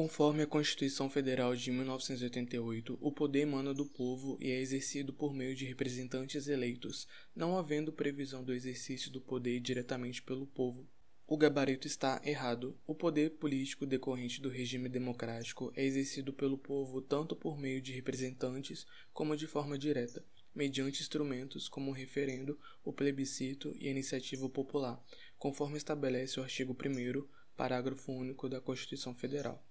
Conforme a Constituição Federal de 1988, o poder emana do povo e é exercido por meio de representantes eleitos, não havendo previsão do exercício do poder diretamente pelo povo. O gabarito está errado. O poder político decorrente do regime democrático é exercido pelo povo tanto por meio de representantes como de forma direta, mediante instrumentos como o referendo, o plebiscito e a iniciativa popular, conforme estabelece o artigo 1, parágrafo único da Constituição Federal.